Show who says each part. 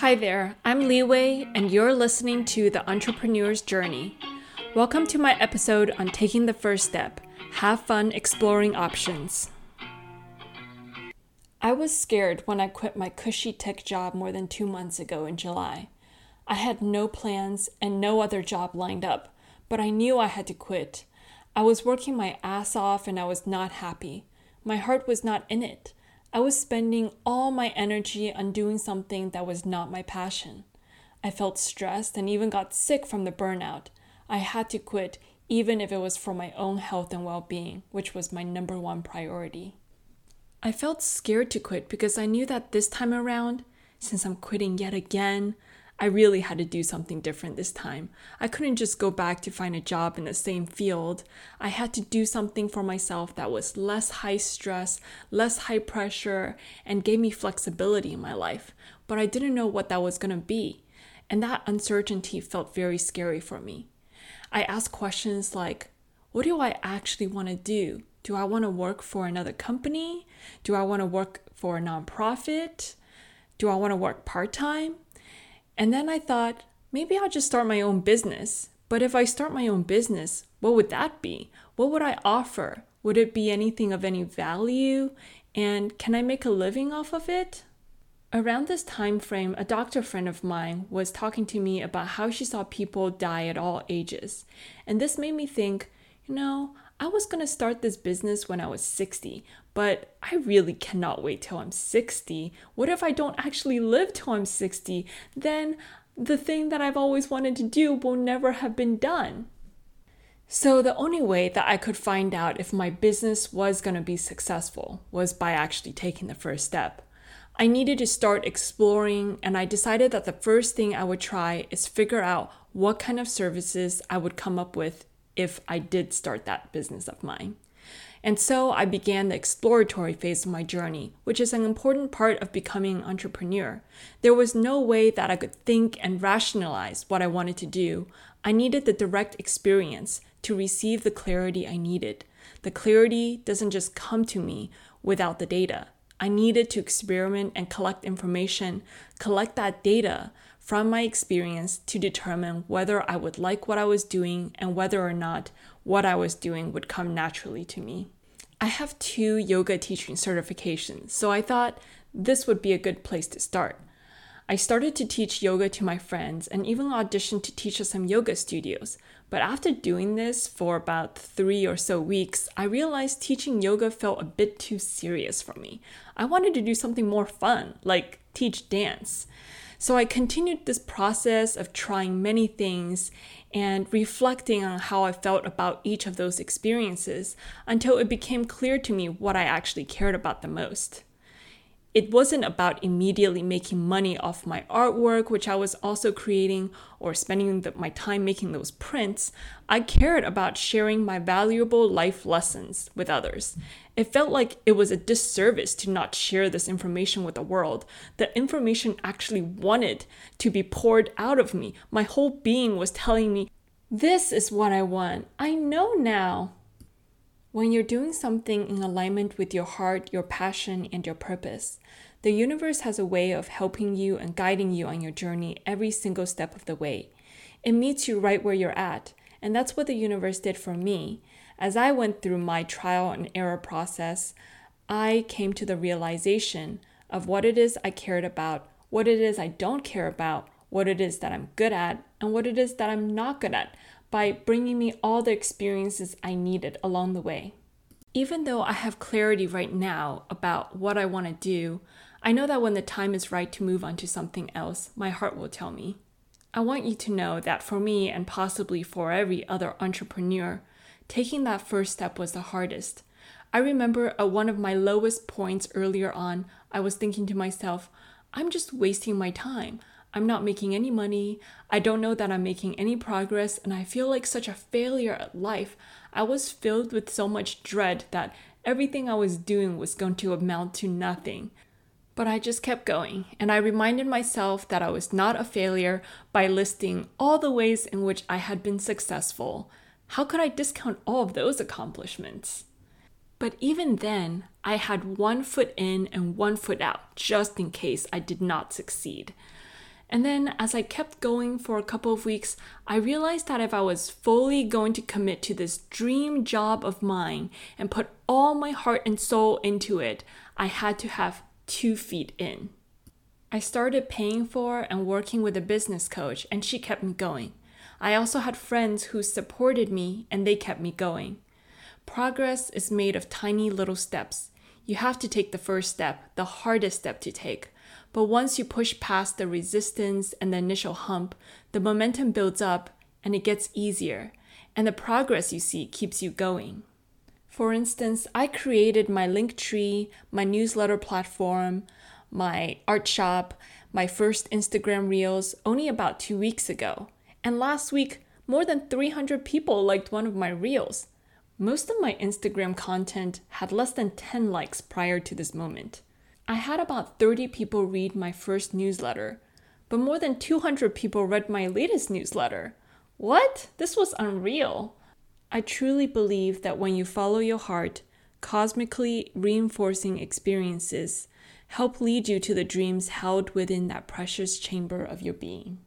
Speaker 1: Hi there, I'm Liwei, and you're listening to The Entrepreneur's Journey. Welcome to my episode on taking the first step. Have fun exploring options. I was scared when I quit my cushy tech job more than two months ago in July. I had no plans and no other job lined up, but I knew I had to quit. I was working my ass off and I was not happy. My heart was not in it. I was spending all my energy on doing something that was not my passion. I felt stressed and even got sick from the burnout. I had to quit, even if it was for my own health and well being, which was my number one priority. I felt scared to quit because I knew that this time around, since I'm quitting yet again, I really had to do something different this time. I couldn't just go back to find a job in the same field. I had to do something for myself that was less high stress, less high pressure, and gave me flexibility in my life. But I didn't know what that was going to be. And that uncertainty felt very scary for me. I asked questions like, what do I actually want to do? Do I want to work for another company? Do I want to work for a nonprofit? Do I want to work part time? And then I thought, maybe I'll just start my own business. But if I start my own business, what would that be? What would I offer? Would it be anything of any value? And can I make a living off of it? Around this time frame, a doctor friend of mine was talking to me about how she saw people die at all ages. And this made me think, you know, I was going to start this business when I was 60, but I really cannot wait till I'm 60. What if I don't actually live till I'm 60? Then the thing that I've always wanted to do will never have been done. So, the only way that I could find out if my business was going to be successful was by actually taking the first step. I needed to start exploring, and I decided that the first thing I would try is figure out what kind of services I would come up with if I did start that business of mine. And so I began the exploratory phase of my journey, which is an important part of becoming an entrepreneur. There was no way that I could think and rationalize what I wanted to do. I needed the direct experience to receive the clarity I needed. The clarity doesn't just come to me without the data. I needed to experiment and collect information, collect that data from my experience to determine whether I would like what I was doing and whether or not what I was doing would come naturally to me. I have two yoga teaching certifications, so I thought this would be a good place to start. I started to teach yoga to my friends and even auditioned to teach at some yoga studios. But after doing this for about three or so weeks, I realized teaching yoga felt a bit too serious for me. I wanted to do something more fun, like teach dance. So I continued this process of trying many things and reflecting on how I felt about each of those experiences until it became clear to me what I actually cared about the most it wasn't about immediately making money off my artwork, which I was also creating, or spending the, my time making those prints. I cared about sharing my valuable life lessons with others. It felt like it was a disservice to not share this information with the world. The information actually wanted to be poured out of me. My whole being was telling me, This is what I want. I know now. When you're doing something in alignment with your heart, your passion, and your purpose, the universe has a way of helping you and guiding you on your journey every single step of the way. It meets you right where you're at, and that's what the universe did for me. As I went through my trial and error process, I came to the realization of what it is I cared about, what it is I don't care about, what it is that I'm good at, and what it is that I'm not good at by bringing me all the experiences I needed along the way. Even though I have clarity right now about what I want to do, I know that when the time is right to move on to something else, my heart will tell me. I want you to know that for me and possibly for every other entrepreneur, taking that first step was the hardest. I remember at one of my lowest points earlier on, I was thinking to myself, I'm just wasting my time. I'm not making any money. I don't know that I'm making any progress, and I feel like such a failure at life. I was filled with so much dread that everything I was doing was going to amount to nothing. But I just kept going, and I reminded myself that I was not a failure by listing all the ways in which I had been successful. How could I discount all of those accomplishments? But even then, I had one foot in and one foot out, just in case I did not succeed. And then, as I kept going for a couple of weeks, I realized that if I was fully going to commit to this dream job of mine and put all my heart and soul into it, I had to have two feet in. I started paying for and working with a business coach, and she kept me going. I also had friends who supported me, and they kept me going. Progress is made of tiny little steps. You have to take the first step, the hardest step to take but once you push past the resistance and the initial hump, the momentum builds up and it gets easier, and the progress you see keeps you going. For instance, I created my Linktree, my newsletter platform, my art shop, my first Instagram reels only about two weeks ago. And last week, more than 300 people liked one of my reels. Most of my Instagram content had less than 10 likes prior to this moment. I had about 30 people read my first newsletter, but more than 200 people read my latest newsletter. What? This was unreal. I truly believe that when you follow your heart, cosmically reinforcing experiences help lead you to the dreams held within that precious chamber of your being.